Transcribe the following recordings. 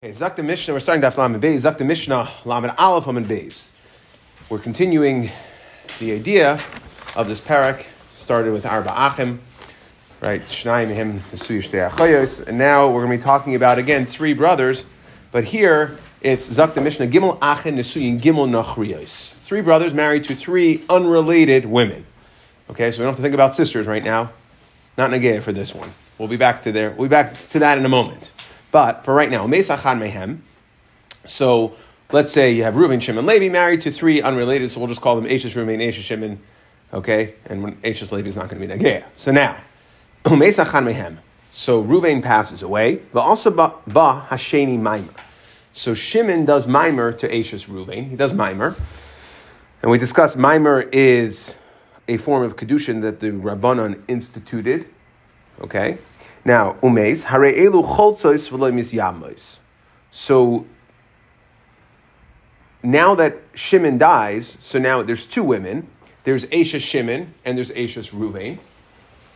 Okay, Zakta Mishnah, we're starting Daf Lamed Beis, Zakta Mishnah, Lamed Aleph Lamed Beis. We're continuing the idea of this parak, started with Arba Achim, right, Nesuyu Shtei Achayos, and now we're going to be talking about, again, three brothers, but here it's Zakta Mishnah, Gimel Achim Nesuyin Gimel Nachriyos. Three brothers married to three unrelated women. Okay, so we don't have to think about sisters right now. Not Nagaya for this one. We'll be back to there. We'll be back to that in a moment. But for right now, Mesachan Mehem. So let's say you have Reuven, Shimon, Levi married to three unrelated, so we'll just call them Ashes, Reuven, Ashes, Shimon. Okay? And when Ashes, Levi is not going to be Nagea. So now, Mesachan Mehem. So Reuven passes away, but also Ba, ba Hasheni Maimer. So Shimon does Mimer to Ashes Reuven. He does Mimer. And we discussed Mimer is a form of Kedushin that the Rabbanon instituted. Okay? Now, umeis hare elu choltzois v'lo. So now that Shimon dies, so now there's two women. There's Ashes Shimon and there's Ashes Ruvain.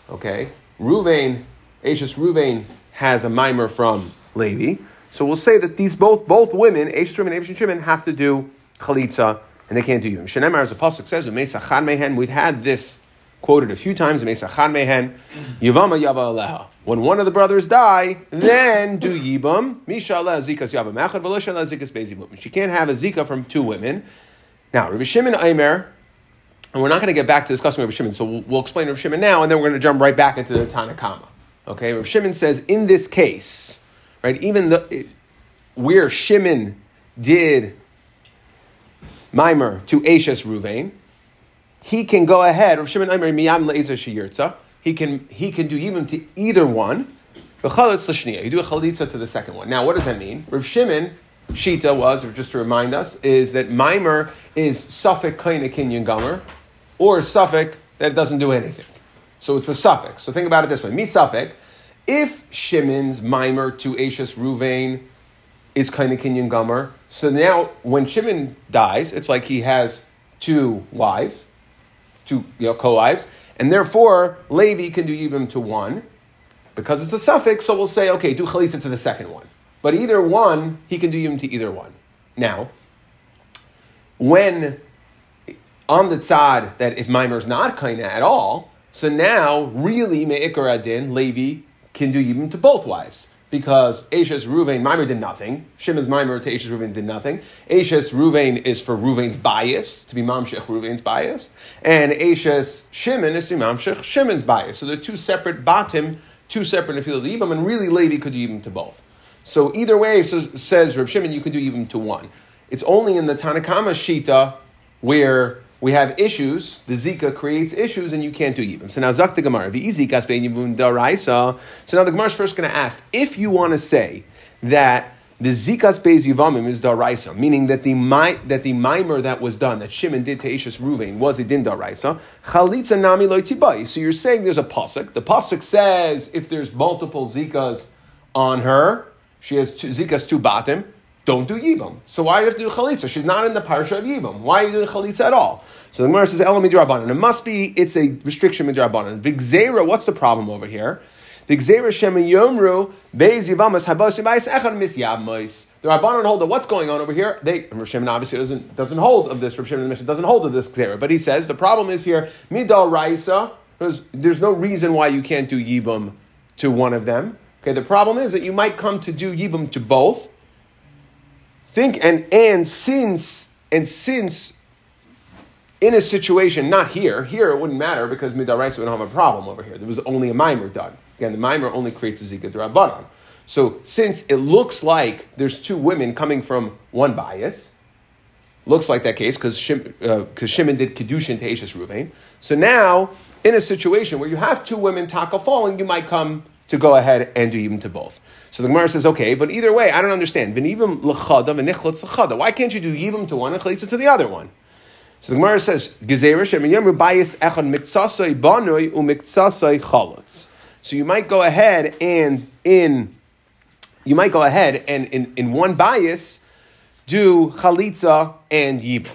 Okay, Ruvain, Ashes Ruvain has a mimer from Levi. So we'll say that these both both women, Ashes Ruvain and Ashes Shimon, have to do chalitza and they can't do yibam. Shenemar, as the pasuk says. We've had this quoted a few times. Umeisachan mehen, yivama yava aleha. When one of the brothers die, then do yibam. Misha zikas yava mechad, v'lo zikas bezibum. She can't have a zika from two women. Now, Rabbi Shimon Aimer, and we're not going to get back to discussing Rabbi Shimon, so we'll, we'll explain Rabbi Shimon now, and then we're going to jump right back into the Tanakama. Okay, Rabbi Shimon says in this case, right, even the where Shimon did mimer to Ashes Ruvain, he can go ahead. Rav Shimon Aimer miyam le'ezer sheyirtza. He can he can do even to either one. V'chalitz l'shniya. You do a chalitza to the second one. Now, what does that mean? Rav Shimon Shita was, or just to remind us, is that mimer is safek kaina kinyan gomer, or safek that doesn't do anything. So it's a safek. So think about it this way: mi safek. If Shimon's mimer to Ashes Ruvain is of kinyan gomer, so now when Shimon dies, it's like he has two wives, two you know co-wives, and therefore Levi can do yibam to one because it's a safek. So we'll say okay, do chalitza to the second one, but either one he can do yibam to either one. Now, when on the tzad that if mimer is not kaina at all, so now really me'ikar adin Levi can do yibam to both wives because Ashes Ruvain Mimer did nothing. Shimon's Mimer to Ashes Ruvain did nothing. Ashes Ruvain is for Ruvain's bias, to be Mamshech Ruvain's bias. And Ashes Shimon is to be Mamshech Shimon's bias. So they're two separate batim, two separate Nefil Yibam, and really Levi could do Yibam to both. So either way, so says Reb Shimon, you could do Yibam to one. It's only in the Tanakama Shita where we have issues, the Zika creates issues, and you can't do Yibam. So now Zak the Gemara, daraisa. So now the Gemara is first going to ask if you want to say that the Zikas Beis Yivamim is Daraisa, meaning that the that the mimer that was done, that Shimon did to Ishas Ruvain, was a din Daraisa. Chalitza Nami Loitibai. So you're saying there's a pasuk. The pasuk says if there's multiple Zikas on her, she has two, Zikas two batim don't do Yibam. So why do you have to do Chalitza? She's not in the parsha of Yibam. Why are you doing Chalitza at all? So the Gemara says, Elam midrabanan. It must be, it's a restriction midrabanan. Vigzera, what's the problem over here? Vigzera shem yomru, beis yivamas habosim bais echad mis yabmois. The Rabbanon hold of what's going on over here. They, Rav Shimon obviously doesn't, doesn't hold of this. Rav Shimon the doesn't hold of this Xera, But he says the problem is here, midal raisa, there's no reason why you can't do Yibam to one of them. Okay, the problem is that you might come to do Yibam to both, think and and since and since in a situation not here here it wouldn't matter because midaraisa would not have a problem over here. There was only a mimer done. Again the mimer only creates a zika drabanan so since it looks like there's two women coming from one bias looks like that case because Shim, uh, Shimon did kedushin to Ashes Ruvain. So now in a situation where you have two women taka falling, you might come to go ahead and do even to both. So the Gemara says, okay, but either way, I don't understand. Why can't you do yibam to one and chalitza to the other one? So the Gemara says, So you might go ahead and in you might go ahead and in, in one bias do chalitza and yibam.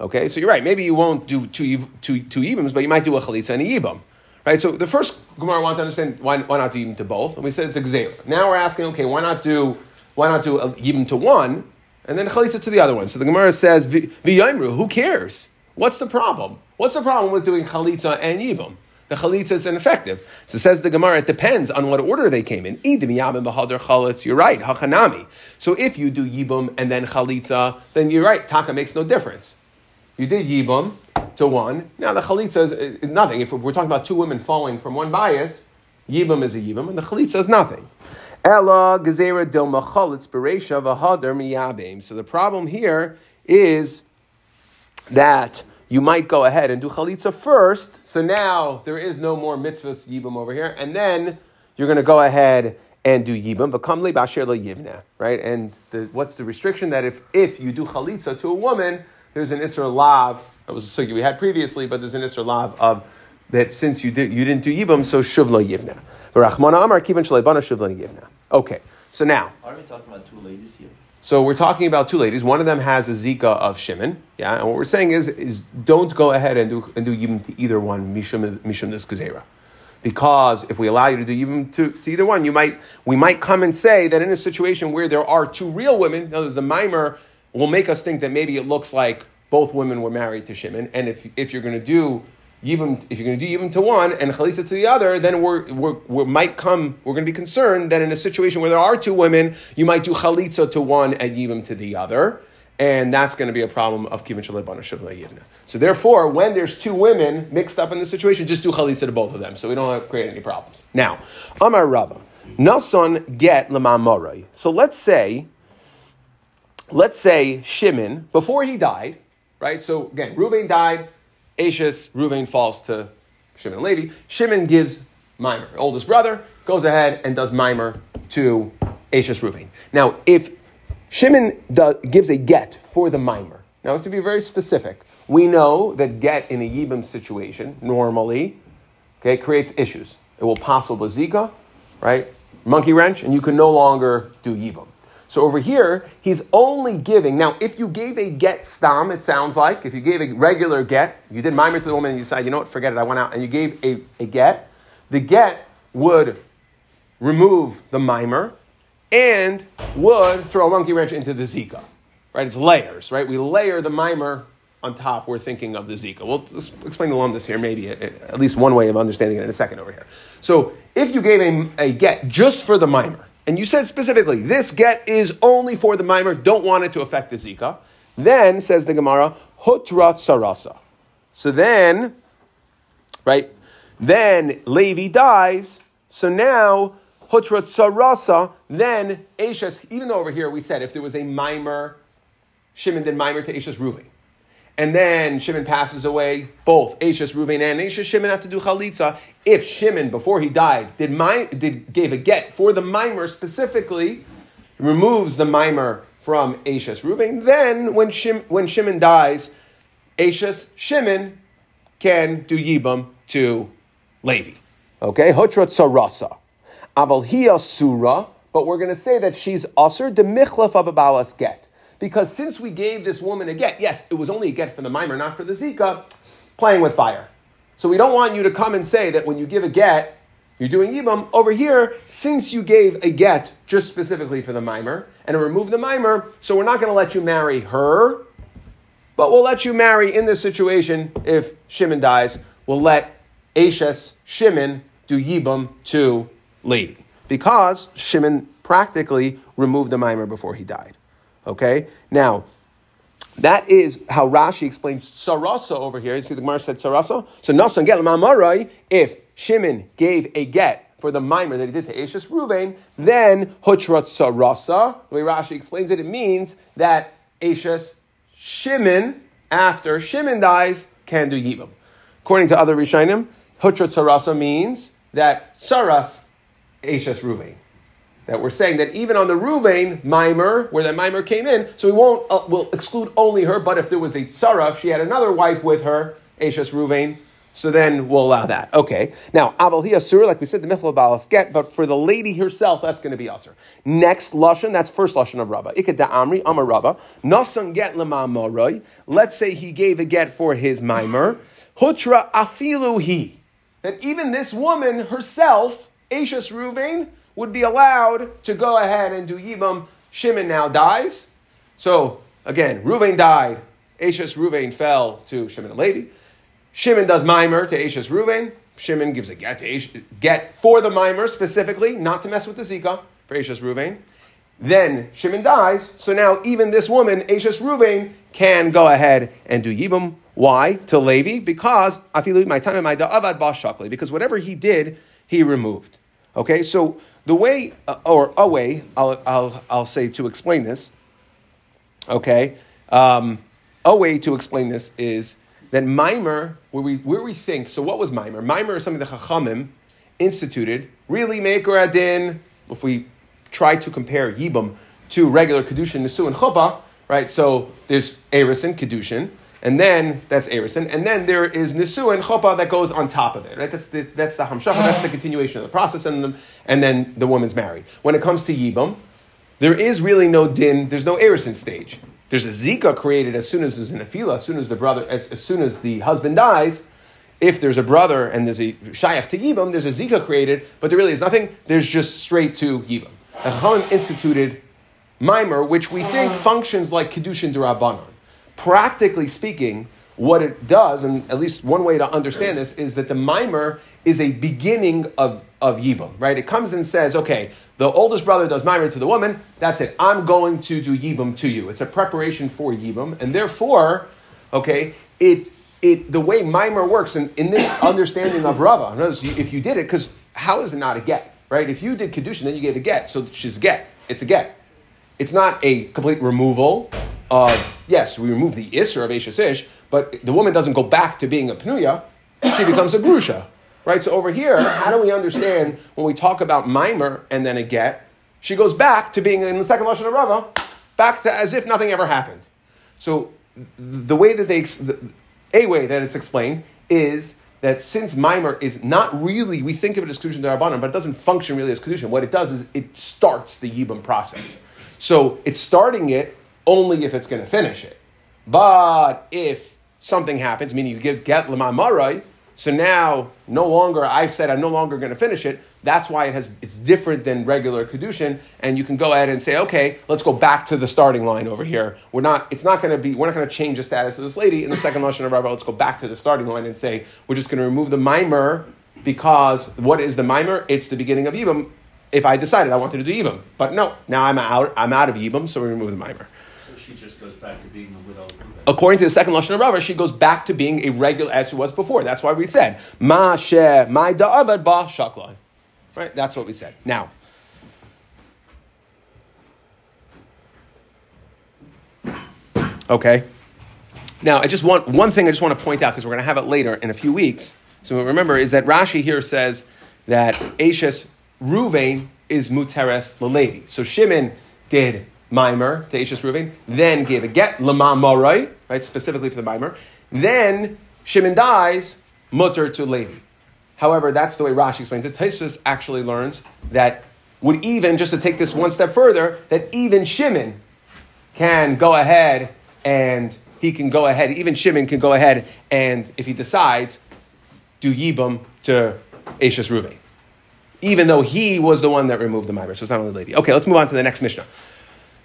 Okay, so you're right. Maybe you won't do two, two, two yibams, but you might do a chalitza and a yibam. Right? So the first Gemara wanted to understand why, why not do even to both, and we said it's a gzela. Now we're asking, okay, why not do Why not do a yibum to one and then chalitza to the other one? So the Gemara says, v'yomru, who cares? What's the problem? What's the problem with doing chalitza and yibum? The chalitza is ineffective. So says the Gemara, it depends on what order they came in. Idim yabim b'hadar chalitz, you're right, hachanami. So if you do yibum and then chalitza, then you're right, taka makes no difference. You did yibum to one. Now the chalitza is uh, nothing. If we're talking about two women falling from one bias, yibum is a yibum, and the chalitza is nothing. Ella gezera del machalitz beresha v'hadar miyabim. So the problem here is that you might go ahead and do chalitza first. So now there is no more mitzvahs yibum over here, and then you're going to go ahead and do yibum. V'kamli b'asher yivna, right? And the, what's the restriction that if if you do chalitza to a woman, there's an isra lav. That was a sugi we had previously, but there's an isra lav of that since you did you didn't do yibum, so shuvla yivna. V'rachmana amar kivan shleibana shuvla yivna. Okay, so now. Are we talking about two ladies here? So we're talking about two ladies. One of them has a zika of Shimon, yeah, and what we're saying is, is don't go ahead and do and do yibum to either one mishum mishum this. Because if we allow you to do yibum to, to either one, you might we might come and say that in a situation where there are two real women, in other words, the mimer will make us think that maybe it looks like both women were married to Shimon, and if if you're going to do Yibam, if you're going to do Yibam to one and Chalitza to the other, then we're, we're, we might come, we're going to be concerned that in a situation where there are two women, you might do Chalitza to one and Yibam to the other. And that's going to be a problem of Kivin Shalibana Shavla Yivna. So therefore, when there's two women mixed up in the situation, just do Chalitza to both of them. So we don't create any problems. Now, Amar Rava, Nason get Lamamorai. So let's say, let's say Shimon, before he died, right? So again, Ruvain died, Ashes, Ruvain falls to Shimon Levi. Shimon gives Mimer, oldest brother, goes ahead and does Mimer to Ashes Ruvain. Now, if Shimon does, gives a get for the Mimer, now to be very specific, we know that get in a Yibam situation normally okay, creates issues. It will the Zika, right? Monkey wrench, and you can no longer do Yibam. So over here, he's only giving. Now, if you gave a get stam, it sounds like, if you gave a regular get, you did mimer to the woman and you decided, you know what, forget it, I went out, and you gave a, a get, the get would remove the mimer and would throw a monkey wrench into the zika. Right? It's layers, right? We layer the mimer on top, we're thinking of the Zika. We'll explain the lumdus here, maybe uh, at least one way of understanding it in a second over here. So, if you gave a, a get just for the mimer, and you said specifically, this get is only for the mimer, don't want it to affect the zika, then, says the Gemara, hutrat sarasa. So then, right, then Levi dies, so now, hutrat sarasa, then Ashes, even though over here we said if there was a mimer, Shimon did mimer to Ashes Ruvain and then Shimon passes away, both Ashes, Ruvain, and Ashes, Shimon have to do chalitza. If Shimon, before he died, did, my, did gave a get for the mimer specifically, removes the mimer from Ashes, Ruvain, then when, Shim, when Shimon dies, Ashes, Shimon can do Yibam to Levi. Okay, Hotra Sarasa. Aval Surah, but we're going to say that she's Asr de Michlaf Ababalas get. Because since we gave this woman a get, yes, it was only a get for the mimer, not for the Zika, playing with fire. So we don't want you to come and say that when you give a get, you're doing Yibam. Over here, since you gave a get just specifically for the mimer and remove the mimer, so we're not going to let you marry her, but we'll let you marry in this situation if Shimon dies. We'll let Ashes Shimon do Yibam to Levi because Shimon practically removed the mimer before he died. Okay? Now, that is how Rashi explains sarasa over here. You see the Gemara said sarasa? So nasan get mamarai, if Shimon gave a get for the mimer that he did to Ashes Ruvain, then hutrat sarasa, the way Rashi explains it, it means that Ashes Shimon, after Shimon dies, can do Yibam. According to other Rishonim, hutrat sarasa means that saras Ashes Ruvain that we're saying that even on the Ruvain mimer, where that mimer came in, so we won't, uh, we'll exclude only her, but if there was a Sarah, if she had another wife with her, Ashes Ruvain, so then we'll allow that. Okay. Now, Aval Asur, like we said, the Mithla Balas get, but for the lady herself, that's going to be Asur. Next Lashon, that's first Lashon of Rabbah. Ikad Amri, Amar Rabbah. Nasan get Lamamoroi. Let's say he gave a get for his mimer. Hutra Afilu he. That even this woman herself, Ashes Ruvain, would be allowed to go ahead and do Yibam Shimon now dies. So again, Ruvain died. Ashes Ruvain fell to Shimon and Levi. Shimon does mimer to Ashes Ruvain. Shimon gives a get to get for the mimer specifically, not to mess with the Zika for Ashes Ruvain. Then Shimon dies. So now even this woman, Ashes Ruvain, can go ahead and do Yibum. Why? To Levi? Because afilu my time and my avad bashakli. Because whatever he did, he removed. Okay, so the way, uh, or a way, I'll, I'll, I'll say to explain this. Okay, um, a way to explain this is that mimer, where we, where we think, so what was mimer? Mimer is something that Chachamim instituted, really Meikor Adin, if we try to compare Yibam to regular Kedushin, Nisu, and right? So there's Eris and Kedushin, and then that's Erison, and then there is Nisu and Chopa that goes on top of it, right? That's the, that's the Hamshacha, that's the continuation of the process, and, the, and then the woman's married. When it comes to Yibam, there is really no din, there's no Erison stage. There's a Zika created as soon as there's an Afila, as soon as the brother, as, as soon as the husband dies. If there's a brother and there's a Shayach to Yibam, there's a Zika created, but there really is nothing. There's just straight to Yibam. The Chachamim instituted Mimer, which we think functions like Kedushin Durabanan practically speaking, what it does, and at least one way to understand this, is that the mimer is a beginning of, of Yibam, right? It comes and says, okay, the oldest brother does mimer to the woman, that's it. I'm going to do Yibam to you. It's a preparation for Yibam, and therefore, okay, it, it, the way mimer works, and in this understanding of Rava, notice if you did it, because how is it not a get, right? If you did Kedushin, then you get a get, so she's a get. It's a get. It's not a complete removal of yes, we remove the isser of Eshes Ish, but the woman doesn't go back to being a Pnuya, she becomes a Grusha. Right? So over here, how do we understand when we talk about Mimer and then a get, she goes back to being in the second Lashon of Rava, back to as if nothing ever happened. So the way that they, a way that it's explained is that since Mimer is not really, we think of it as Kedushin Darabanan, but it doesn't function really as Kedushin. What it does is it starts the Yibam process. So it's starting it only if it's going to finish it. But if something happens, meaning you give get lemamarai, so now no longer I've said I'm no longer going to finish it. That's why it has it's different than regular kedushin, and you can go ahead and say, okay, let's go back to the starting line over here. We're not it's not going to be we're not going to change the status of this lady in the second lashon of Rabbi. Let's go back to the starting line and say we're just going to remove the mimer because what is the mimer? It's the beginning of Yibam. If I decided I wanted to do Yibam, but no, now I'm out. I'm out of Yibam, so we remove the mimer she just goes back to being a widow. According to the second lashon of Rava, she goes back to being a regular as she was before. That's why we said ma she my da'avad ba shaklai. Right, that's what we said. Now. Okay. Now, I just want one thing I just want to point out because we're going to have it later in a few weeks. So remember, is that Rashi here says that Ashes Ruvain is Muteres Lalevi. So Shimon did mimer to Ishes Reuven, then gave a get lama morai, right, specifically for the mimer. Then Shimon dies, mutter to Levi. However, that's the way Rashi explains it. Taisus actually learns that would even, just to take this one step further, that even Shimon can go ahead and he can go ahead, even Shimon can go ahead and, if he decides, do Yibam to Ashes Ruve. Even though he was the one that removed the mimer. So it's not only Levi. Okay, let's move on to the next Mishnah.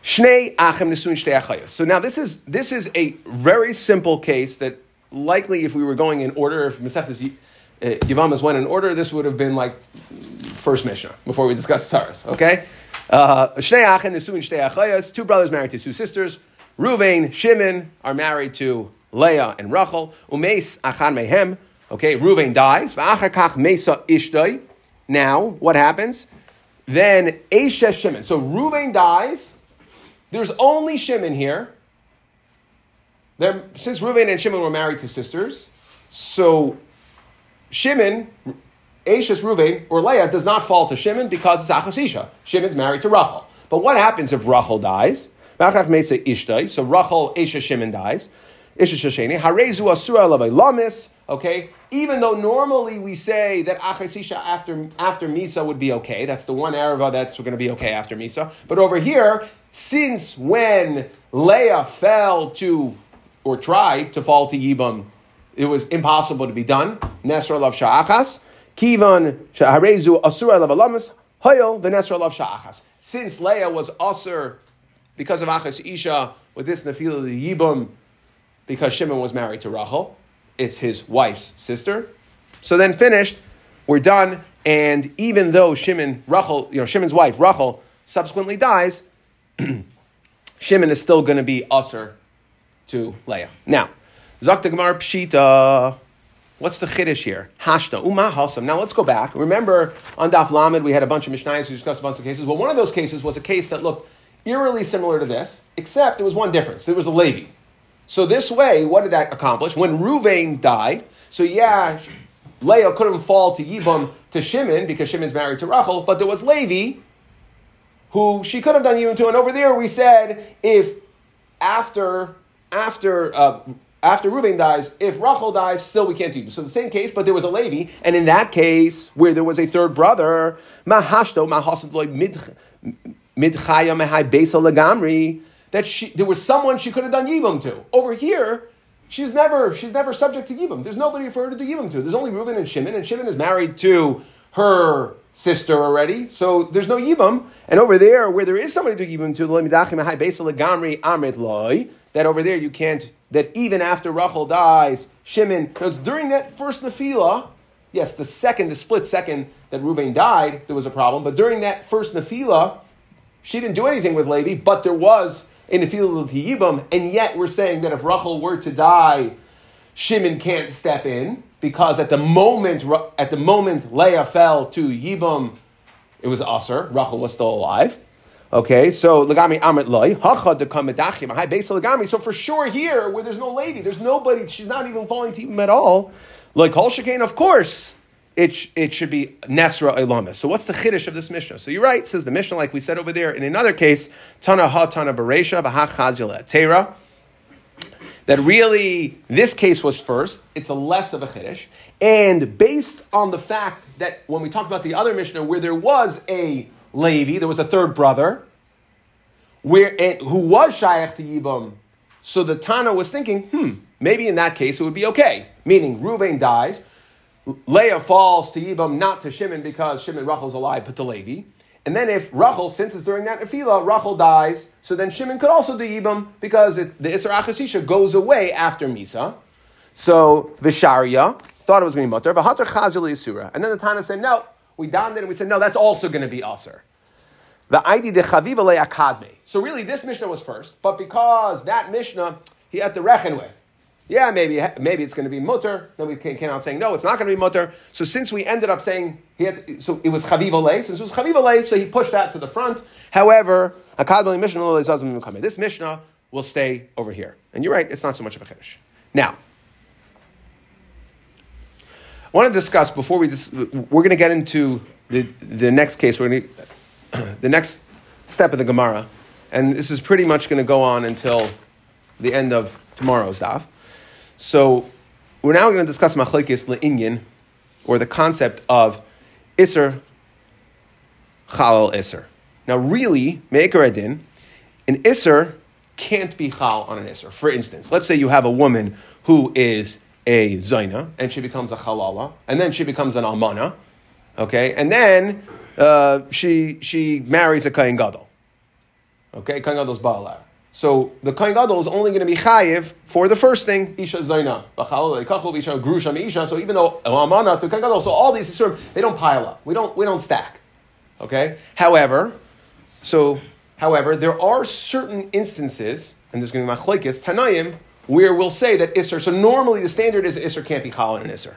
Shnei achem nesuin shtei achayos. So now this is this is a very simple case that likely if we were going in order, if Masechtas uh, Yavamas went in order, this would have been like first Mishnah before we discuss Tsaras. Okay, uh, Shnei achem nesuin shtei achayos. Two brothers married to two sisters. Ruvain, Shimon are married to Leah and Rachel. Umeis achan mehem. Okay, Ruvain dies. Mesa ishtoi. Now what happens? Then Eshes Shimon. So Ruvain dies. There's only Shimon here. Since Reuven and Shimon were married to sisters, so Shimon, Ashes Reuven, or Leah does not fall to Shimon because it's Achasisha. Shimon's married to Rachel. But what happens if Rachel dies? So Rachel, Ashes Shimon dies. Okay, even though normally we say that achasisha after after misa would be okay, that's the one arava that's going to be okay after misa. But over here, since when Leah fell to, or tried to fall to Yibam, it was impossible to be done. Nesra love sha'achas. Kivan sha'harezu asura love alamas. Hayel v'nesra love sha'achas. Since Leah was asur because of Achas Isha with this Nefila the Yibum, because Shimon was married to Rachel. It's his wife's sister. So then finished, we're done. And even though Shimon, Rachel, you know, Shimon's wife, Rachel, subsequently dies, Shimon is still going to be usher to Leah. Now, Zakta Gemar Pshita. What's the chiddush here? Hashta umah hasam. Now let's go back. Remember on Daf Lamed we had a bunch of mishnayos who discussed a bunch of cases. Well, one of those cases was a case that looked eerily similar to this, except it was one difference. It was a Levi. So this way, what did that accomplish? When Ruvain died, so yeah, Leah couldn't fall to Yibam to Shimon because Shimon's married to Rachel, but there was Levi who she could have done Yibam to. And over there we said if after after uh, after Reuven dies, if Rachel dies, still we can't do. So the same case, but there was a Levi, and in that case where there was a third brother, mahashto midchaya mehai besa lagamri, that she there was someone she could have done yibum to. Over here, she's never she's never subject to yibum. There's nobody for her to do yibum to. There's only Reuven and Shimon, and Shimon is married to her sister already, so there's no yibum. And over there, where there is somebody to yibum to, that over there you can't that even after Rachel dies, Shimon, because during that first Nefila, yes, the second, the split second that Reuven died, there was a problem, but during that first Nefila, she didn't do anything with Levi, but there was a Nefila Yibam, and yet we're saying that if Rachel were to die, Shimon can't step in, because at the moment, at the moment Leah fell to Yibam, it was Aser, Rachel was still alive. Okay, so lagami amrit loy hacha dekamedachim high base lagami. So for sure here, where there's no Levi, there's nobody. She's not even falling to him at all. Like shekain, of course, it, it should be nesra elamis. So what's the chiddush of this mishnah? So you're right, says the mishnah, like we said over there. In another case, tana ha tana beresha v'ha tera. That really, this case was first. It's a less of a chiddush, and based on the fact that when we talked about the other mishnah, where there was a Levi, there was a third brother, where and, who was Shaykh to Yibam. So the Tana was thinking, hmm, maybe in that case it would be okay. Meaning, Ruvain dies, Leah falls to Yibam, not to Shimon because Shimon Rachel's alive, but to Levi. And then if Rachel, since it's during that Nefila, Rachel dies, so then Shimon could also do Yibam because it, the Isra Achasisha goes away after Misa. So Visharia thought it was going to be mutter, but Hatar Chazil Yisura. And then the Tana said, no, we donned it and we said, no, that's also going to be Aser. The ID de Chaviva Akadme. So really, this Mishnah was first, but because that Mishnah he had to reckon with. Yeah, maybe maybe it's going to be mutter. Then we came out saying no, it's not going to be mutter. So since we ended up saying he had, to, so it was chaviv lay. Since it was chaviv lay, so he pushed that to the front. However, This Mishnah will stay over here. And you're right, it's not so much of a chiddush. Now, I want to discuss before we dis- we're going to get into the the next case. We're going to the next step of the Gemara, and this is pretty much going to go on until the end of tomorrow's daf. So we're now going to discuss machlekes le'inyan, or the concept of iser chalal iser. Now, really, me'ikar adin, an iser can't be chal on an iser. For instance, let's say you have a woman who is a zaina, and she becomes a halala, and then she becomes an almana, okay, and then uh, she she marries a kain gadol, okay, kain gadol's baalar. So the kain gadol is only going to be chayiv for the first thing, isha zaina, isha. So even though so all these they don't pile up. We don't we don't stack, okay. However, so however there are certain instances, and there's going to be machlekes tanayim where we'll say that Isser, so normally the standard is Isser can't be Chal in an Isser.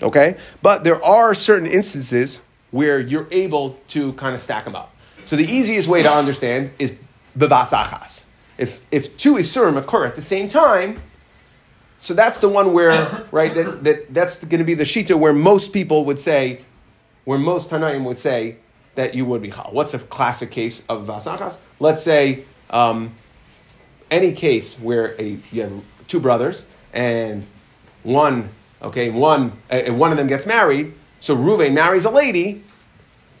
Okay? But there are certain instances where you're able to kind of stack them up. So the easiest way to understand is Bevasachas. If, if two Isurim occur at the same time, so that's the one where, right, that, that, that's going to be the Shita where most people would say, where most Tanaim would say that you would be Chal. What's a classic case of Vasachas? Let's say, um, any case where a, you have two brothers and one, okay, one, uh, one of them gets married, so Ruvain marries a lady,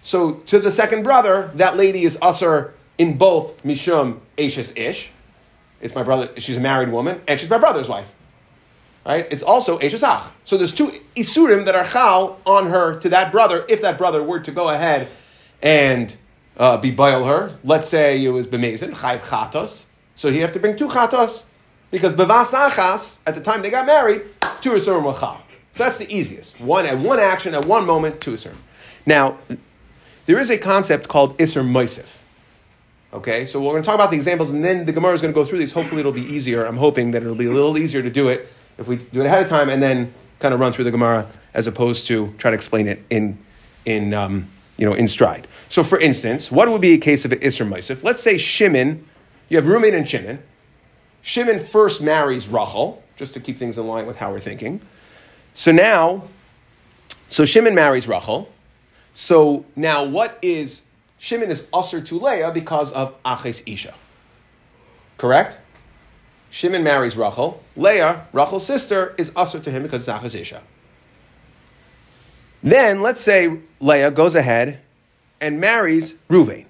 so to the second brother, that lady is usher in both Mishum Ashes Ish. It's my brother, she's a married woman, and she's my brother's wife. Right? It's also Ashes Ach. So there's two Isurim that are Chal on her to that brother if that brother were to go ahead and uh, her. Let's say it was bemazin, chayv chatos. So you have to bring two chatos. Because bevas achas, at the time they got married, two isurim were chal. So that's the easiest. One at one action, at one moment, two isurim. Now, there is a concept called isur moisif. Okay, so we're going to talk about the examples, and then the Gemara is going to go through these. Hopefully, it'll be easier. I'm hoping that it'll be a little easier to do it if we do it ahead of time, and then kind of run through the Gemara as opposed to try to explain it in, in um, you know, in stride. So, for instance, what would be a case of an Isser Maisif? Let's say Shimon, you have roommate and Shimon. Shimon first marries Rachel, just to keep things in line with how we're thinking. So now, so Shimon marries Rachel. So now, what is Shimon is usher to Leah because of Aches Isha. Correct? Shimon marries Rachel. Leah, Rachel's sister, is usher to him because it's Aches Isha. Then let's say Leah goes ahead and marries Ruvain.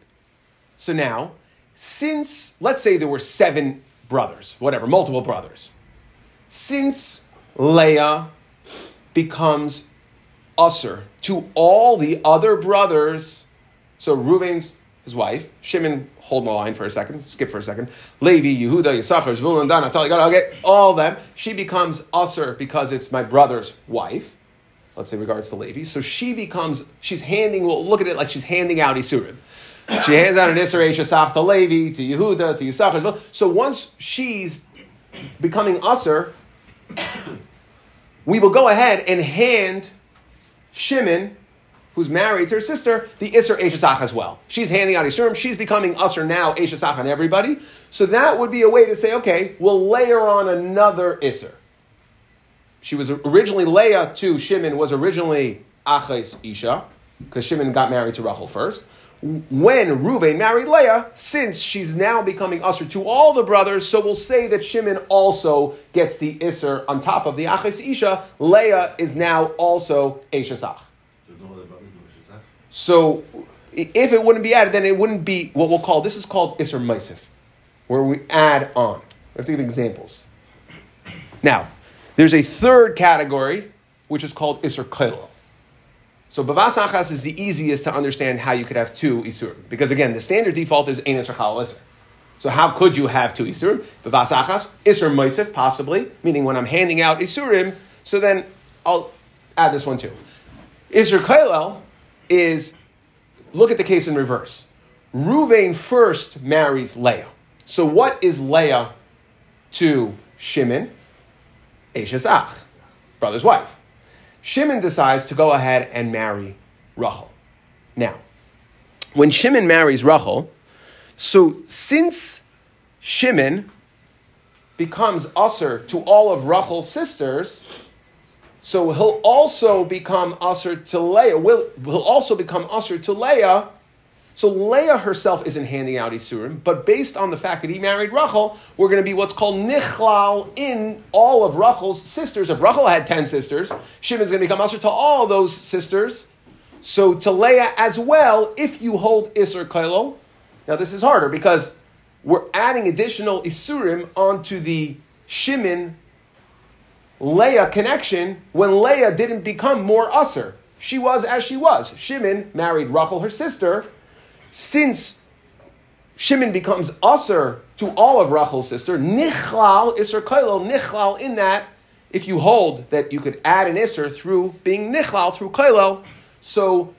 So now, since let's say there were seven brothers, whatever, multiple brothers, since Leah becomes usher to all the other brothers so Reuven's his wife, Shimon, hold the line for a second, skip for a second. Levi, Yehuda, Yisachar, Zvulun, Dan, Naphtali, Gad, okay, all them. She becomes usher because it's my brother's wife. Let's say regards to Levi. So she becomes, she's handing, we'll look at it like she's handing out Isurim. She hands out an Isser Shasach to Levi, to Yehuda, to Yisachar. So once she's becoming usher, we will go ahead and hand Shimon who's married to her sister, the Isser Eshesach as well. She's handing out Isurim. She's becoming Usher now, Eshesach on everybody. So that would be a way to say, okay, we'll layer on another Isser. She was originally, Leah to Shimon was originally Aches Isha, because Shimon got married to Rachel first. When Reuben married Leah, since she's now becoming usher to all the brothers, so we'll say that Shimon also gets the Isser on top of the Aches Isha. Leah is now also Eshesach. So if it wouldn't be added, then it wouldn't be what we'll call, this is called Isser Maisif, where we add on. We have to give examples. Now, there's a third category, which is called Isser Kailo. So Bavas Achas is the easiest to understand how you could have two Isur. Because again, the standard default is Ein Isur Chal Isur. So how could you have two Isur? Bavas Achas, Isur Maisif, possibly, meaning when I'm handing out Isurim, so then I'll add this one too. Isur Kailel is look at the case in reverse. Ruvain first marries Leah. So what is Leah to Shimon? Eshes Ach, brother's wife. Shimon decides to go ahead and marry Rachel. Now, when Shimon marries Rachel, so since Shimon becomes usher to all of Rachel's sisters, so he'll also become usher to Leah. Will will also become usher to Leah. So Leah herself isn't handing out Isurim, but based on the fact that he married Rachel, we're going to be what's called Nichlal in all of Rachel's sisters. If Rachel had 10 sisters, Shimon's going to become usher to all those sisters. So to Leah as well, if you hold Isser Kailo. Now this is harder because we're adding additional Isurim onto the Shimon Leah connection when Leah didn't become more usser. She was as she was. Shimon married Rachel, her sister. Since Shimon becomes usser to all of Rachel's sister, nichlal isser kailo, nichlal in that, if you hold that you could add an isser through being nichlal through kailo, so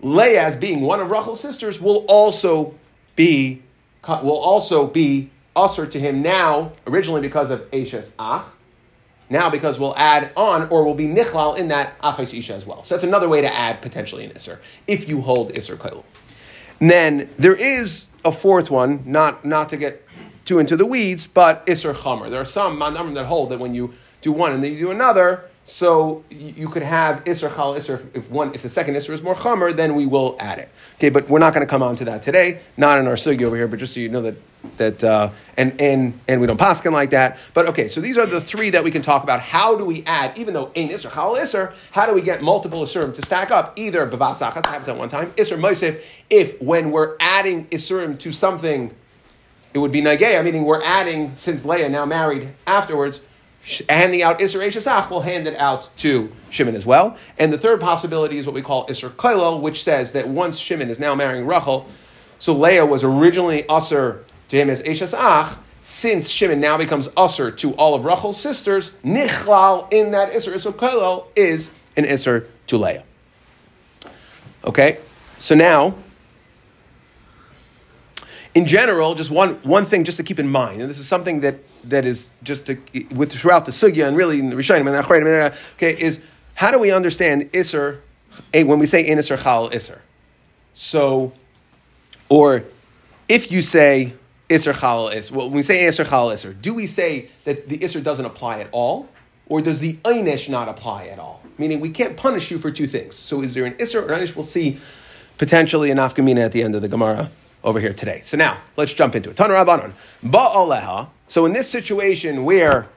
Leah, as being one of Rachel's sisters, will also be will also be usher to him now, originally because of Ashes Ach, now because we'll add on or we'll be nichlal in that achos isha as well. So that's another way to add potentially an isser if you hold isser kail. Then there is a fourth one, not not to get too into the weeds, but isser chamer. There are some that hold that when you do one and then you do another, so you could have Isser Chal Isser if one if the second Isser is more Chomer, then we will add it. Okay, but we're not going to come on to that today. Not in our sugi over here, but just so you know that that uh, and and and we don't paskin like that. But okay, so these are the three that we can talk about. How do we add, even though Ein Isser Chal Isser, how do we get multiple Isserim to stack up? Either Bavas Achas happens at one time, Isser Moisef, if when we're adding Isserim to something, it would be Nageya, meaning we're adding since Leah now married afterwards handing out Isser Eshesach will hand it out to Shimon as well. And the third possibility is what we call Isser Kailo, which says that once Shimon is now marrying Rachel, so Leah was originally Usser to him as Eshesach, since Shimon now becomes Usser to all of Rachel's sisters, Nichlal in that Isser, Isser Kailo is an Isser to Leah. Okay? So now, in general, just one, one thing just to keep in mind, and this is something that, that is just to, with throughout the sugya and really in the Rishonim and the okay, is how do we understand Isser eh, when we say in Isser Chal Isser? So, or if you say Isser Chal Isser, well, when we say Isser Chal Isser, do we say that the Isser doesn't apply at all? Or does the Einish not apply at all? Meaning we can't punish you for two things. So is there an Isser or Einish? We'll see potentially an Afkamina at the end of the Gemara over here today. So now, let's jump into it. Tana Rabbanon. Ba'aleha. So in this situation where,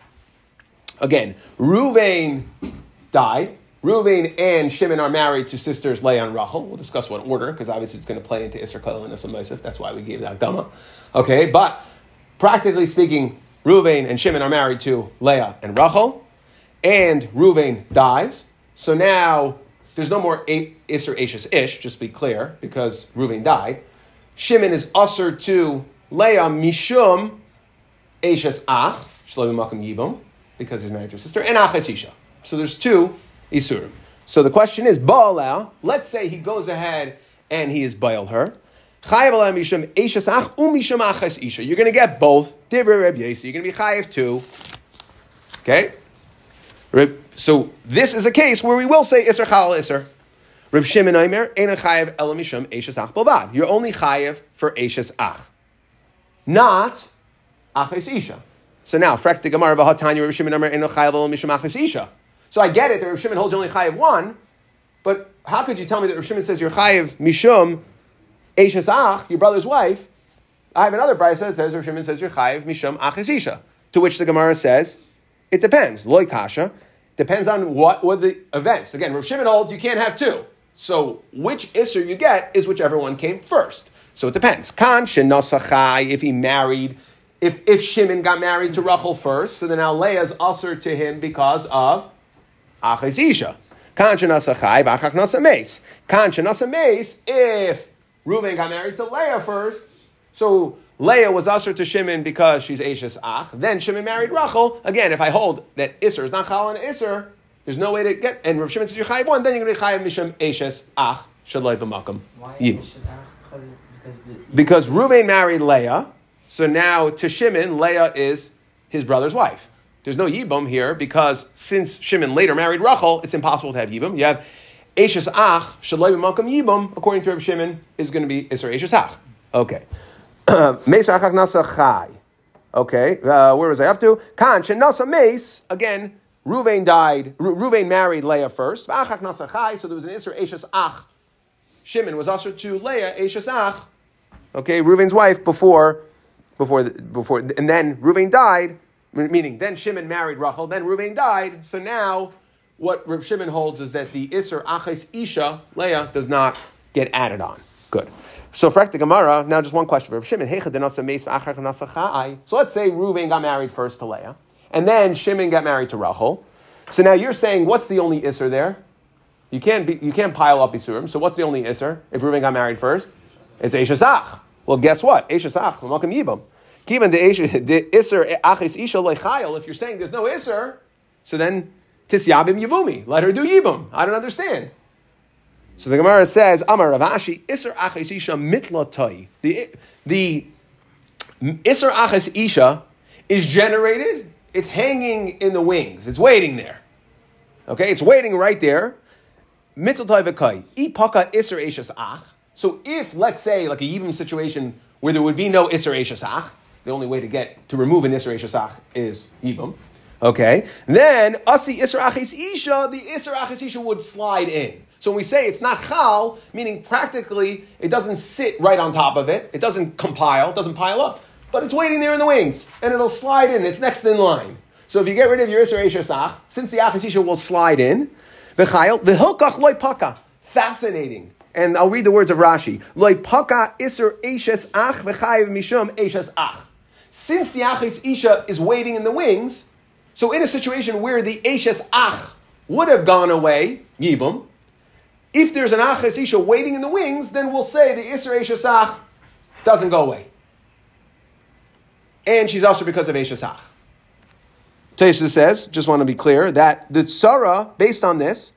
again, Ruvain died, Ruvain and Shimon are married to sisters Leah and Rachel. We'll discuss what order, because obviously it's going to play into Isser and Isser Mosef. That's why we gave that Dhamma. Okay, but practically speaking, Ruvain and Shimon are married to Leah and Rachel, and Ruvain dies. So now there's no more Isser Ashes Ish, just to be clear, because Ruvain died. Shimon is usher to Leah Mishum Ashes Ach, Shlomi Yibam, because he's married to a sister, and Aches Isha. So there's two Isurim. So the question is, Ba'alau, let's say he goes ahead and he is Baal her. You're going to get both. You're going to be chayiv too. Okay? So this is a case where we will say Isser Chal Isser. Shimon Aimer, Ein Chayev Elamisham Eishes Ach Balvad. You're only Chayev for Eishes Ach. Not Isha. So now, Frek the Gemara Reb Shimon Aimer, Ein Chayev Elamisham Aches Isha. So I get it that Reb Shimon holds only Chayev one, but how could you tell me that Reb Shimon says you're Chayev Mishum Eishes Ach, your brother's wife? I have another brisa that says Reb Shimon says you're Chayev Mishum Aches Isha. To which the Gemara says, it depends. Loy Kasha. Depends on what were the events. Again, Rav Shimon holds you can't have two. So which Isser you get is whichever one came first. So it depends. Kan Shenasachai, if he married, if, if Shimon got married to Rachel first, so then now Leah's usher to him because of Aches Isha. Kan Shenasachai, Bachak Nasa Mace. Mace, if Reuben got married to Leah first, so Leah was usher to Shimon because she's Ashes Ach. Then Shimon married Rachel. Again, if I hold that Isser is not Chal and Isser, there's no way to get. And Rav Shimon says you're Chayiv one, then you're going to be Chayiv Misham Ashes Ach Shaloi B'Makam. Why Yib. Ashes Ach? Because the, Because Reuben married Leah, so now to Shimon, Leah is his brother's wife. There's no Yibam here because since Shimon later married Rachel, it's impossible to have Yibam. You have Ashes Ach Shaloi B'Makam Yibam, according to Rav Shimon, is going to be Isser Ashes Ach. Okay. Meis Achak Nasa Chai. Okay, uh, where was I up to? Kan Nasa Meis, again, Ruvain died, Ru- Ruvain married Leah first. Achak Nasa Chai, so there was an Isser Ashes Ach. Shimon was usher to Leah Ashes Ach. Okay, Ruvain's wife before, before, the, before, and then Ruvain died, meaning then Shimon married Rachel, then Ruvain died. So now, what Rav Shimon holds is that the Isser Aches Isha, Leah, does not get added on. Good. So for the Gemara, now just one question. Rav Shimon. So let's say Ruvain got married first to Leah, and then Shimon got married to Rachel. So now you're saying, what's the only Isser there? You can't, be, you can't pile up Isurim. So what's the only Isser if Ruvain got married first? It's Eshesach. Well, guess what? Eshesach, Malcolm Yibam. Given the Isser Achis Isha Lechayel, if you're saying there's no Isser, so then Tisyabim Yivumi. Let her do Yibam. I don't understand. So the Gemara says, Amar Rav Ashi, Isser Achis Isha mitlatoi. The, the Isser Achis Isha is generated, it's hanging in the wings, it's waiting there. Okay, it's waiting right there. Mitlatoi v'kai. Ipaka Isser Ashes Ach. So if, let's say, like a Yibam situation where there would be no Isser Ashes Ach, the only way to get, to remove an Isser Ashes Ach is Yibam. Okay, then Asi Isser Achis Isha, the Isser Achis Isha would slide in. So when we say it's not chal, meaning practically it doesn't sit right on top of it, it doesn't compile, it doesn't pile up, but it's waiting there in the wings, and it'll slide in. It's next in line. So if you get rid of your Isser Eshesach, since the Achisisha will slide in, v'chayil v'hilkach loy paka. Fascinating. And I'll read the words of Rashi. Eshes ach. Since the Achis Isha is waiting in the wings, So in a situation where the Eshes Ach would have gone away, Yibum, if there's an Aches Isha waiting in the wings, then we'll say the Isser Eshes Ach doesn't go away. And she's also because of Eshes Ach. Taisa says, just want to be clear, that the tzara, based on this,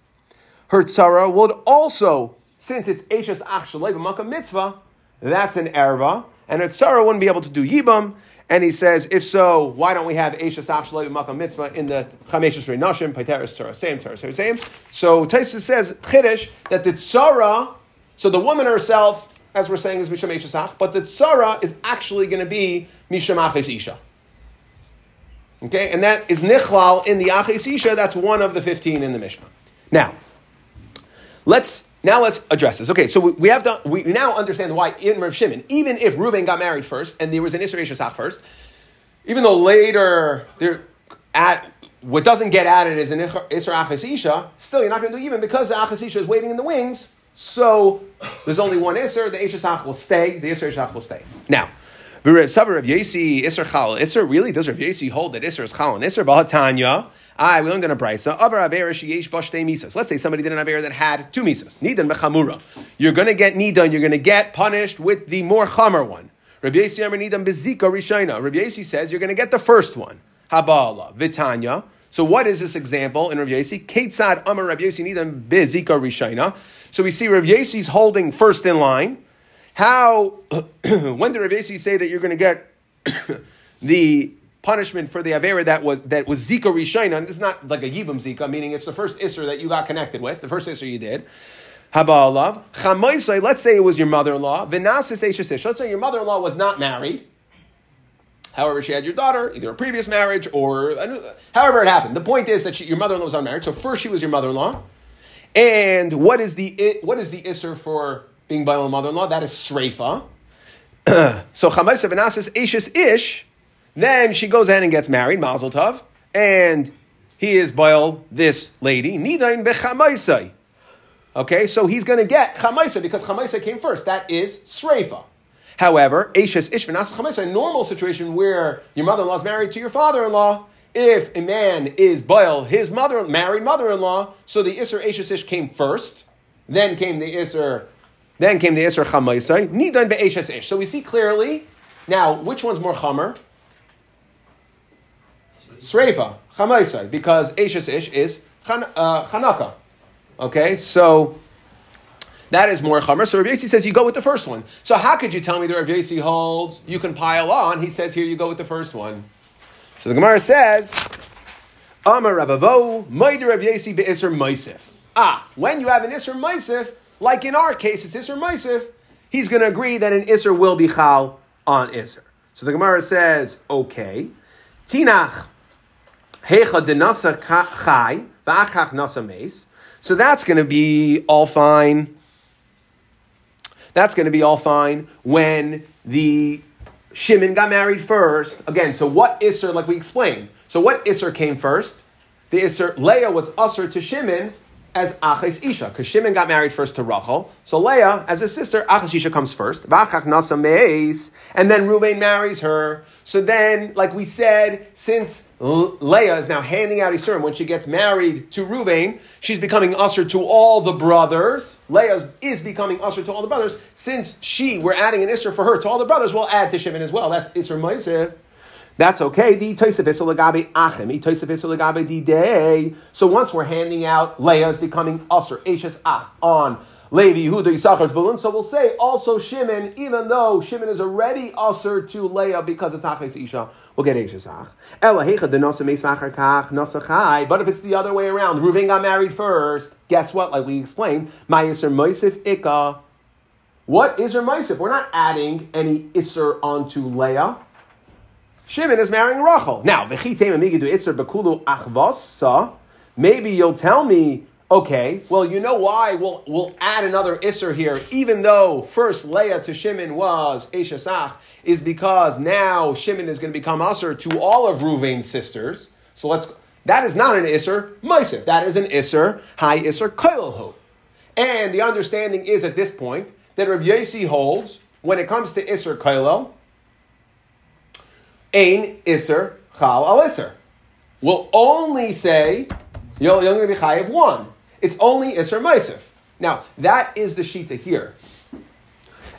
her tzara would also, since it's Eshes Ach Shalei Mitzvah, that's an erva, and a tzara wouldn't be able to do Yibam, and he says, if so, why don't we have Eshes Ach Shalei Mitzvah in the Chameshes Reinashim, Paiteris Tzara, same tzara, same, same. So Taisa says, Chiddush, that the tzara, so the woman herself, as we're saying, is Misham Eshes Ach, but the tzara is actually going to be Misham Aches Isha. Okay, and that is nichlal in the Aches Isha. That's one of the fifteen in the Mishnah. Now, let's now let's address this. Okay, so we, have done. We now understand why in Rav Shimon, even if Reuven got married first and there was an Isra Shach first, even though later there at what doesn't get added is an Aches Isha, still you're not going to do even because the Isha is waiting in the wings. So there's only one Isra. The Isha will stay. The Shach will stay. Now. Savar Rav Yesi Isser Chal Isser really does Rav Yesi hold that Isser is Chal and Isser Bahatanya. I we learned in a brisa. Avar Avera Sheyesh Bashtei Misas. Let's say somebody did an Avera that had two Misas. Nidan Mechamura. You're going to get Nidan. You're going to get punished with the more Chamer one. Rav Yesi Amar Nidan Bezika Rishayna. Rav Yesi says you're going to get the first one. Habala Vitanya. So what is this example in Rav Yesi? Ketzad Amar Rav Yesi Nidan Bezika Rishayna. So we see Rav Yesi's holding first in line. How, when did Rav Yesi say that you're going to get the punishment for the Avera that was that was Zika Rishayna? It's not like a Yibam Zika, meaning it's the first Isser that you got connected with, the first Isser you did. Haba'alav. Chamaisai, let's say it was your mother-in-law. Vinasis Eishasish. Let's say your mother-in-law was not married. However, she had your daughter, either a previous marriage or however it happened. The point is that she, your mother-in-law was unmarried. So first she was your mother-in-law. And what is the what is the Isser for being by your mother-in-law, that is sreifa. so Chamaisa Benasis Ashes Ish, then she goes ahead and gets married, Mazel Tov, and he is Baal, this lady, Nidain Bechamaisai. Okay, so he's going to get Chamaisa because Chamaisa came first. That is Sreifa. However, Ashes Ish Benasis Chamaisa, a normal situation where your mother-in-law is married to your father-in-law, if a man is Baal, his mother, married mother-in-law, so the Isser Ashes Ish came first, then came the Isser then came the Isra Chamaisai, Nidan be'eshes ish. So we see clearly, now, which one's more Chamer? Sreifa, Chamaisai, because Eshes ish is chan, uh. Okay, so that is more Chamer. So Rav Yasi says you go with the first one. So how could you tell me that Rav Yasi holds you can pile on? He says here you go with the first one. So the Gemara says, Amar Rabavo, Maider Rav Yasi be'isr Maisif. Ah, when you have an Isr Maisif, like in our case, it's Isser Maisif, he's going to agree that an Isser will be Chal on Isser. So the Gemara says, okay, Tinach, Hecha denasa chai, nasa. So that's going to be all fine. That's going to be all fine when the Shimon got married first. Again, so what Isser, like we explained. So what Isser came first? The Isser, Leah was Usser to Shimon, as Aches Isha, because Shimon got married first to Rachel. So Leah, as his sister, Aches Isha comes first. And then Ruvain marries her. So then, like we said, since Leah is now handing out Isurim when she gets married to Ruvain, she's becoming usher to all the brothers. Leah is becoming usher to all the brothers. Since she, we're adding an Isser for her to all the brothers, we'll add to Shimon as well. That's Isser Moisef. That's okay. The. So once we're handing out, Leah is becoming usher, ashes ach on Levi, Yehuda, Yisachar, Zvulun. So we'll say also Shimon, even though Shimon is already usher to Leah because it's Aches Isha, we'll get Ashes Ach. But if it's the other way around, Reuven got married first, guess what? Like we explained, Mayiser Moisif Ika. What is her Moisif? We're not adding any Isser onto Leah. Shimon is marrying Rachel. Now, maybe you'll tell me, okay, well, you know why we'll, we'll add another Isser here, even though first Leah to Shimon was Eshesach, is because now Shimon is going to become Usher to all of Ruvain's sisters. So let's, that is not an Isser, Maisif. That is an Isser, high Isser, Kailhu. And the understanding is at this point that Rav Yasi holds, when it comes to Isser Kailel, Ein Isser Chal Al Isser. will only say you're, you're going to be chayiv one. It's only Isser Maisif. Now, that is the Shita here.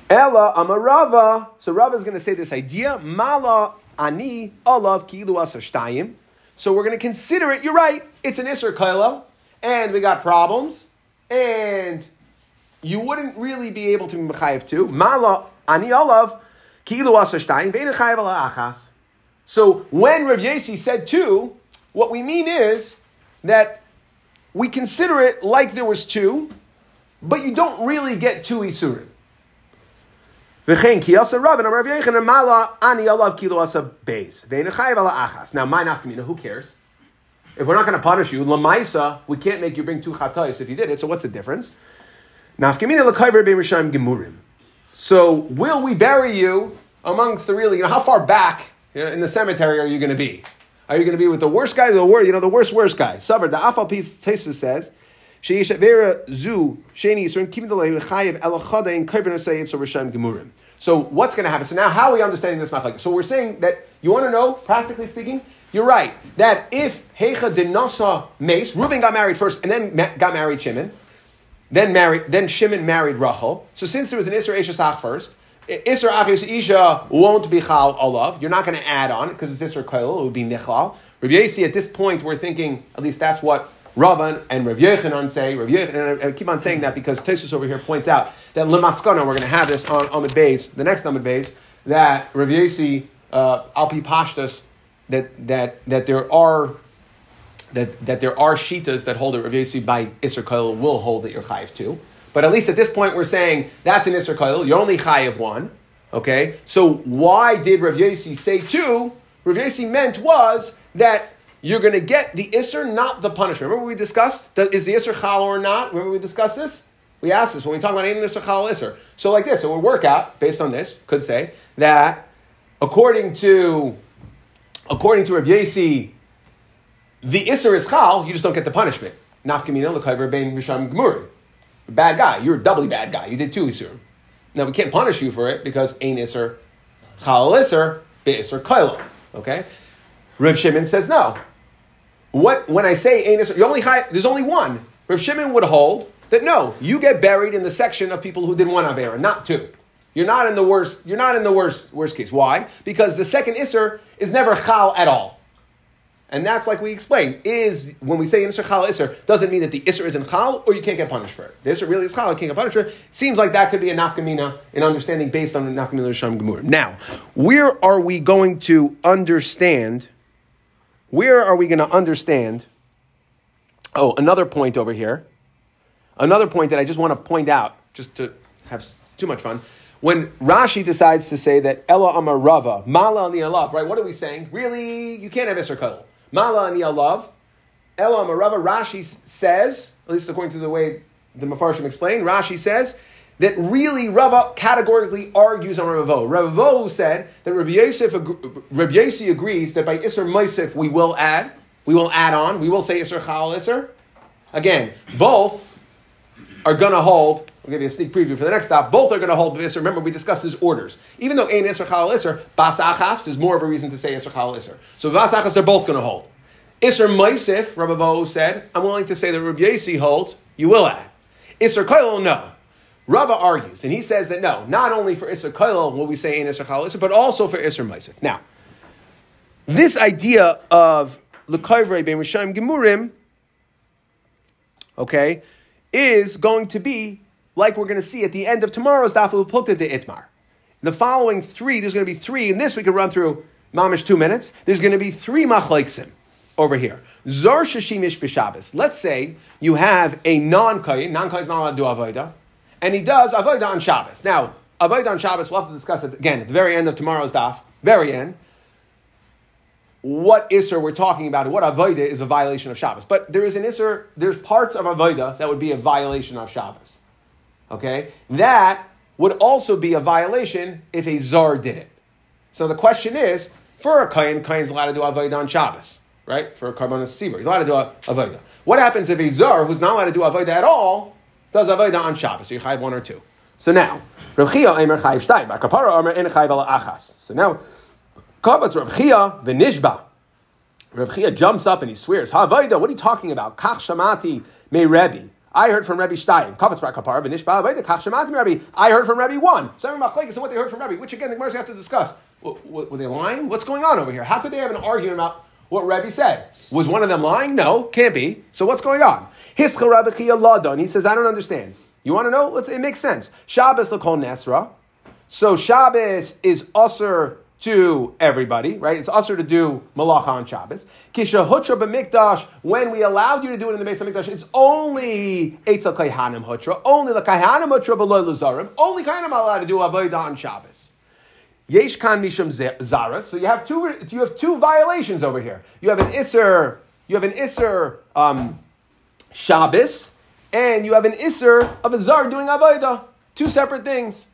Ella Amarava. So Rava is going to say this idea. Mala ani alav kilu asashtayim. So we're going to consider it. You're right. It's an Isser Kaila. And we got problems. And you wouldn't really be able to be Mechayiv too. Mala ani alav kilu asashtayim. Ve'in chayiv ala achas. So when Rav Yesi said two, what we mean is that we consider it like there was two, but you don't really get two isurim. Now, my nafkamina, who cares? If we're not going to punish you, lamaisa, we can't make you bring two chatayis if you did it. So what's the difference? So will we bury you amongst the really? You know, how far back you know, in the cemetery are you going to be? Are you going to be with the worst guy, the worst, you know, the worst, worst guy? Savar, the Afal Tesis says, so what's going to happen? So now, how are we understanding this machlek? So we're saying that you want to know, practically speaking, you're right that if Hecha did nasa mace, Reuven got married first and then got married Shimon, then married, then Shimon married Rachel. So since there was an Isra Eshesach first, Isra Achis Isha won't be Chal Olav. You're not going to add on because it's Isra Koil. It would be Nichlal. Rabbi at this point, we're thinking, at least that's what Ravan and Rav Yechanan say. Rav Yechanan, I keep on saying that because Tesis over here points out that Lemaskana, we're going to have this on, the base, the next the base, that Rav Yasi, uh, Alpi Pashtas, that, that, that there are that, that there are shitas that hold it Rav by Isser Koil will hold that you're chayiv too. But at least at this point, we're saying that's an Isser Koil. You're only high of one. Okay? So why did Rav Yasi say two? Rav Yasi meant was that you're going to get the Isser, not the punishment. Remember we discussed? Is the Isser chal or not? Remember we discussed this? We asked this when we talk about Ein Isser chal Isser. So like this, so we'll work out, based on this, could say, that according to, according to Rav Yasi, the Isser is chal, you just don't get the punishment. Nafkamina l'kayver bein risham gmurim. Bad guy. You're a doubly bad guy. You did two Isser. Now we can't punish you for it because Ein Isser chal Isser, be Isser kaila. Okay? Rav Shimon says no. What when I say Ein Isser, you only high, there's only one. Rav Shimon would hold that no, you get buried in the section of people who did one Avera, not two. You're not in the worst, you're not in the worst worst case. Why? Because the second Isser is never chal at all. And that's like we explained, is when we say Isser Chal Isser, doesn't mean that the Isser is in Chal or you can't get punished for it. The really is Chal, you can't get punished for it. Seems like that could be a Nafkamina, an understanding based on the Nafkamina Risham Gemur. Now, where are we going to understand? Where are we going to understand? Oh, another point over here. Another point that I just want to point out, just to have too much fun. When Rashi decides to say that Ella Amar Rava, Mala ani Alav, right? What are we saying? Really, you can't have Isser Kol. Mala ani Alav, Ella Amar Rava, Rashi says, at least according to the way the Mefarshim explained, Rashi says that really Rava categorically argues on Ravo. Ravo said that Rabbi Yosef, Rabbi Yossi agrees that by Isser Moisef we will add, we will add on, we will say Isser Chal Isser. Again, both are going to hold. I'll give you a sneak preview for the next stop. Both are going to hold. Remember, we discussed his orders. Even though Ein Isser Chal Isser, Bas Achas, there's more of a reason to say Isser Chal Isser. So Bas Achas, they're both going to hold. Isser Moisef, Rabbi Vo said, I'm willing to say that Rabbi Yasi holds, you will add. Isser Koil, no. Rava argues, and he says that no, not only for Isser Koil will we say Ein Isser Chal Isser, but also for Isser Moisef. Now, this idea of L'Koivre Ben Rishayim Gemurim, okay, is going to be like we're going to see at the end of tomorrow's daf Pukta de Itmar. The following three, there's going to be three, and this we can run through mamish two minutes. There's going to be three machlaiksim over here. Zor shashimish b'Shabbos. Let's say you have a non-kayin, non-kayin is not allowed to do avodah, and he does avodah on Shabbos. Now, avodah on Shabbos, we'll have to discuss it again at the very end of tomorrow's daf, very end. What isser we're talking about, what avodah is a violation of Shabbos. But there is an isser, there's parts of avodah that would be a violation of Shabbos. Okay? That would also be a violation if a zar did it. So the question is, for a kain, kain's allowed to do avodah on Shabbos, right? For a karbonis sibur, he's allowed to do avodah. What happens if a zar who's not allowed to do avodah at all does avodah on Shabbos? So you chayv one or two. So now, Rav Chia Eimer chayv shtayim, Bar Kapara Eimer en chayv ala achas. So now, kavatz Rav Chia v'nishba. Rav Chia jumps up and he swears, Havaida, what are you talking about? Kach shamati me Rebbe. I heard from shamati Rebbe. I heard from Rebbe one. So everyone machlekes what they heard from Rebbe, which again the Gemara have to discuss. Were they lying? What's going on over here? How could they have an argument about what Rebbe said? Was one of them lying? No, can't be. So what's going on? Hischa Rabbi Ladon. He says, I don't understand. You want to know? Let's, it makes sense. Shabbos lakol Nesra. So Shabbos is usher to everybody, right? It's usher to do malacha on Shabbos. Kisha hutra b'mikdash, when we allowed you to do it in the base of mikdash, it's only eitzel kaihanim hutra, only the kaihanim hutra below lazarim, only kaihanim allowed to do avodah on Shabbos. Yesh kan mishum zara. So you have two. You have two violations over here. You have an iser. You have an iser um, Shabbos, and you have an iser of a zar doing avodah. Two separate things.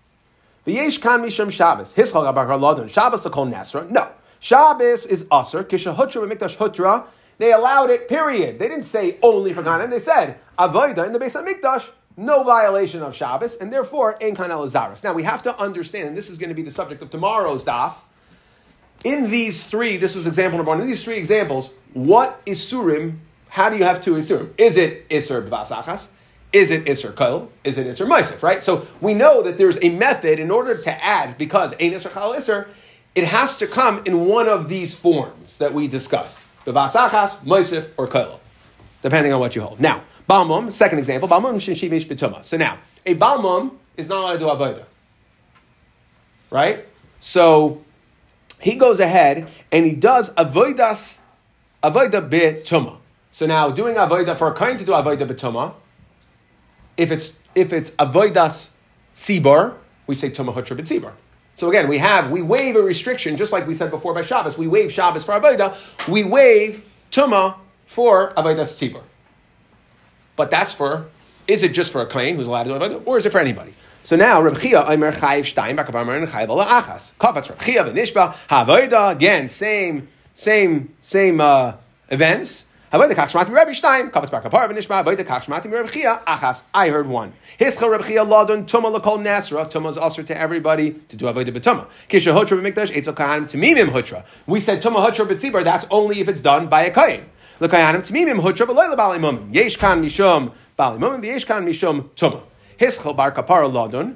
V'yesh kan mishum Shabbos. Hischal gabar ladon. Shabbos to call Nasra. No. Shabbos is aser. Kisha hutra b'mikdash hutra. They allowed it. Period. They didn't say only for Kanan. They said avodah in the base of mikdash. No violation of Shabbos, and therefore ein kan elazaris. Now we have to understand, and this is going to be the subject of tomorrow's daf. In these three, this was example number one. In these three examples, what is surim? How do you have two isurim? Is it iser b'vasachas? Is it iser kol? Is it iser ma'isif? Right. So we know that there's a method in order to add because ein iser kol iser. It has to come in one of these forms that we discussed: b'vasachas, ma'isif, or kol, depending on what you hold. Now, balmum. Second example: balmum shishimish b'tuma. So now, a balmum is not allowed to do avodah. Right. So he goes ahead and he does avodas avodah b'tuma. So now, doing avodah for a kain to do avodah b'tuma, if it's if it's avodas sibor, we say tuma hutra b'tzibor. So again, we have we waive a restriction, just like we said before by Shabbos. We waive Shabbos for avodah. We waive tuma for avodas tzibor. But that's for is it just for a kain who's allowed to do avodah, or is it for anybody? So now, Reb Chia, Omer Chayiv Shtayim, Bakabar and Chayiv Achas. Kavatz Reb Chia, V'nishba, Havoida, again, same, same, same uh, events. I heard one. Hischa Reb Chia Ladon, Tuma Lakol Nasra, Tuma is also to everybody to do Havoida B'Tuma. Kisha Hutra B'Mikdash, Eitzel Kahanim Tamimim Hutra. We said Tuma Hutra B'Tzibar, that's only if it's done by a Kayin. L'Kahanim Tamimim Hutra, B'Loy L'Bali Mumim. Yesh Kan Mishum, Bali Mumim, V'yesh Kan Mishum Tuma. Hischel bar kapara ladon.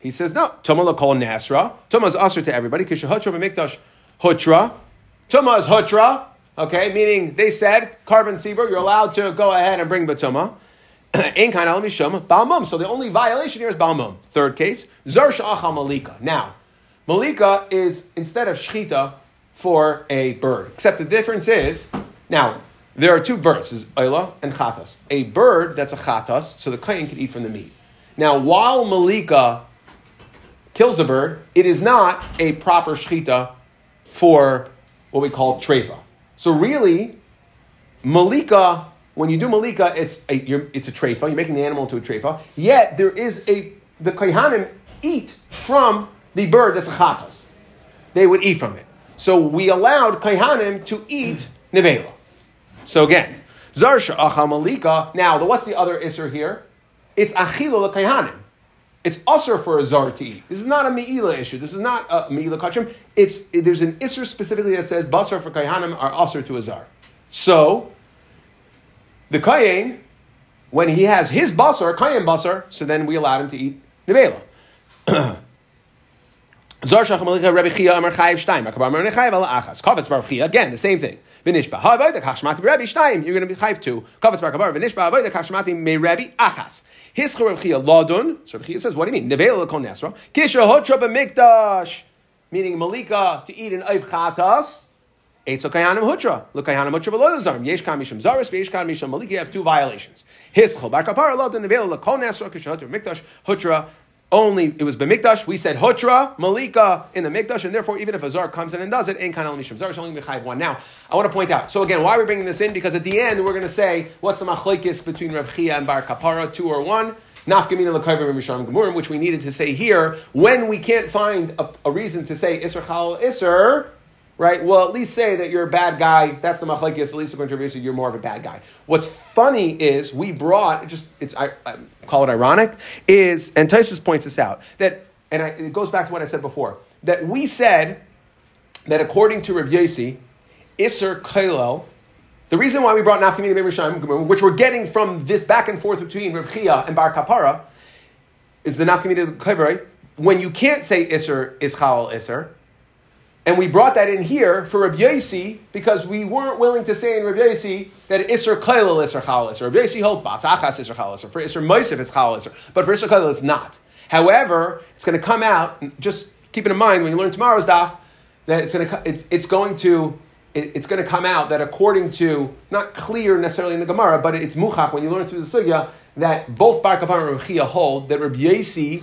He says no. Tuma call nasra. Tuma is usher to everybody. Kisha hutra b'mikdash hutra. Tuma is hutra. Okay, meaning they said carbon seber. You're allowed to go ahead and bring batuma. In kind of mishum balmum. So the only violation here is balmum. Third case zar shachal malika. Now, malika is instead of shchita for a bird. Except the difference is now there are two birds, is Ayla and Chatas. A bird that's a Chatas, so the Kayin can eat from the meat. Now, while Malika kills the bird, it is not a proper Shechita for what we call Trefa. So, really, Malika, when you do Malika, it's a, it's a Trefa, you're making the animal into a Trefa, yet there is a, the Kayhanim eat from the bird that's a Chatas. They would eat from it. So, we allowed Kayhanim to eat Nevela. So again, Zarsha Achamalika. Now, the, what's the other Isser here? It's Achila Kaihanim. It's usher for a zar to eat. This is not a meila issue. This is not a meila kachim. It's there's an isser specifically that says basar for kaihanim are usher to a zar. So the kayin, when he has his basar, kayin basar, so then we allow him to eat nevela. again the same thing. V'nishba ha'avoda kachshmati Rebbe Shtayim. You're going to be chayiv two. Kavetz Bar Kabar V'nishba ha'avoda kachshmati Me Rebbe Achas. His Rebbe Chia Ladun. So Rebbe Chia says, what do you mean? Nevela Kol Nesra. Kisha Hotra B'Mikdash. Meaning Malika to eat an Eiv Chatas. Eitzel Kayanim Hutra. Look Kayanim Hutra V'lo Zarim. Yesh Kam Misham Zaris. V'yesh Kam Misham Malika. You have two violations. His Bar Kapar Ladun Nevela Kol Nesra. Kisha Hotra B'Mikdash. Hutra only it was b'mikdash. We said hotra malika in the mikdash, and therefore even if a zar comes in and does it, ain't kind of mishum zar is only mechayiv one. Now I want to point out. So again, why are we bringing this in? Because at the end we're going to say what's the machlekes between Reb Chia and Bar Kapara, two or one. Nafkamina and Misham Gemurim, which we needed to say here when we can't find a, a reason to say Isser Chal Isser. Right? Well, at least say that you're a bad guy. That's the machlekes. At least according to you're more of a bad guy. What's funny is we brought just it's I, I call it ironic is and Tysus points this out that and I, it goes back to what I said before that we said that according to Rav Yossi, Isser Kailel. The reason why we brought Nafkamina B'Rishayim, which we're getting from this back and forth between Reb Chia and Bar Kapara, is the Nafkamina Kaivrai. When you can't say Isser is Chal Isser, and we brought that in here for Rabbi Yosi because we weren't willing to say in Rabbi Yosi that Isser Kailel Isser Chal Isser. Rabbi Yosi holds Bas Achas Isser Chal Isser. For Isser Moisef it's Chal Isser. But for Isser Kailel it's not. However, it's going to come out, just keep in mind when you learn tomorrow's daf, that it's going to, it's, it's going to, it's going to come out that according to, not clear necessarily in the Gemara, but it's muchach when you learn through the sugya, that both Bar Kapar and Rabbi hold that Rabbi Yosi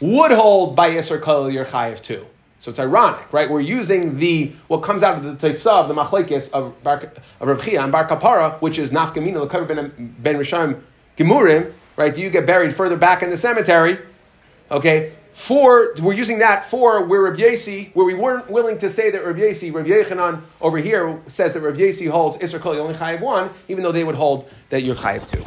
would hold by Yisr Kalil Yer Chayev too. So it's ironic, right? We're using the what comes out of the Teitzah of the Machlekes of, Bar, of Reb Chia and Bar Kapara, which is Nafkamina Lekav ben Ben Rishayim Gemurim, right? Do you get buried further back in the cemetery? Okay, for we're using that for where Reb Yesi, where we weren't willing to say that Reb Yesi, Reb Yechanan over here says that Reb Yesi holds Isser Kol only Chayev one, even though they would hold that you're Chayev two.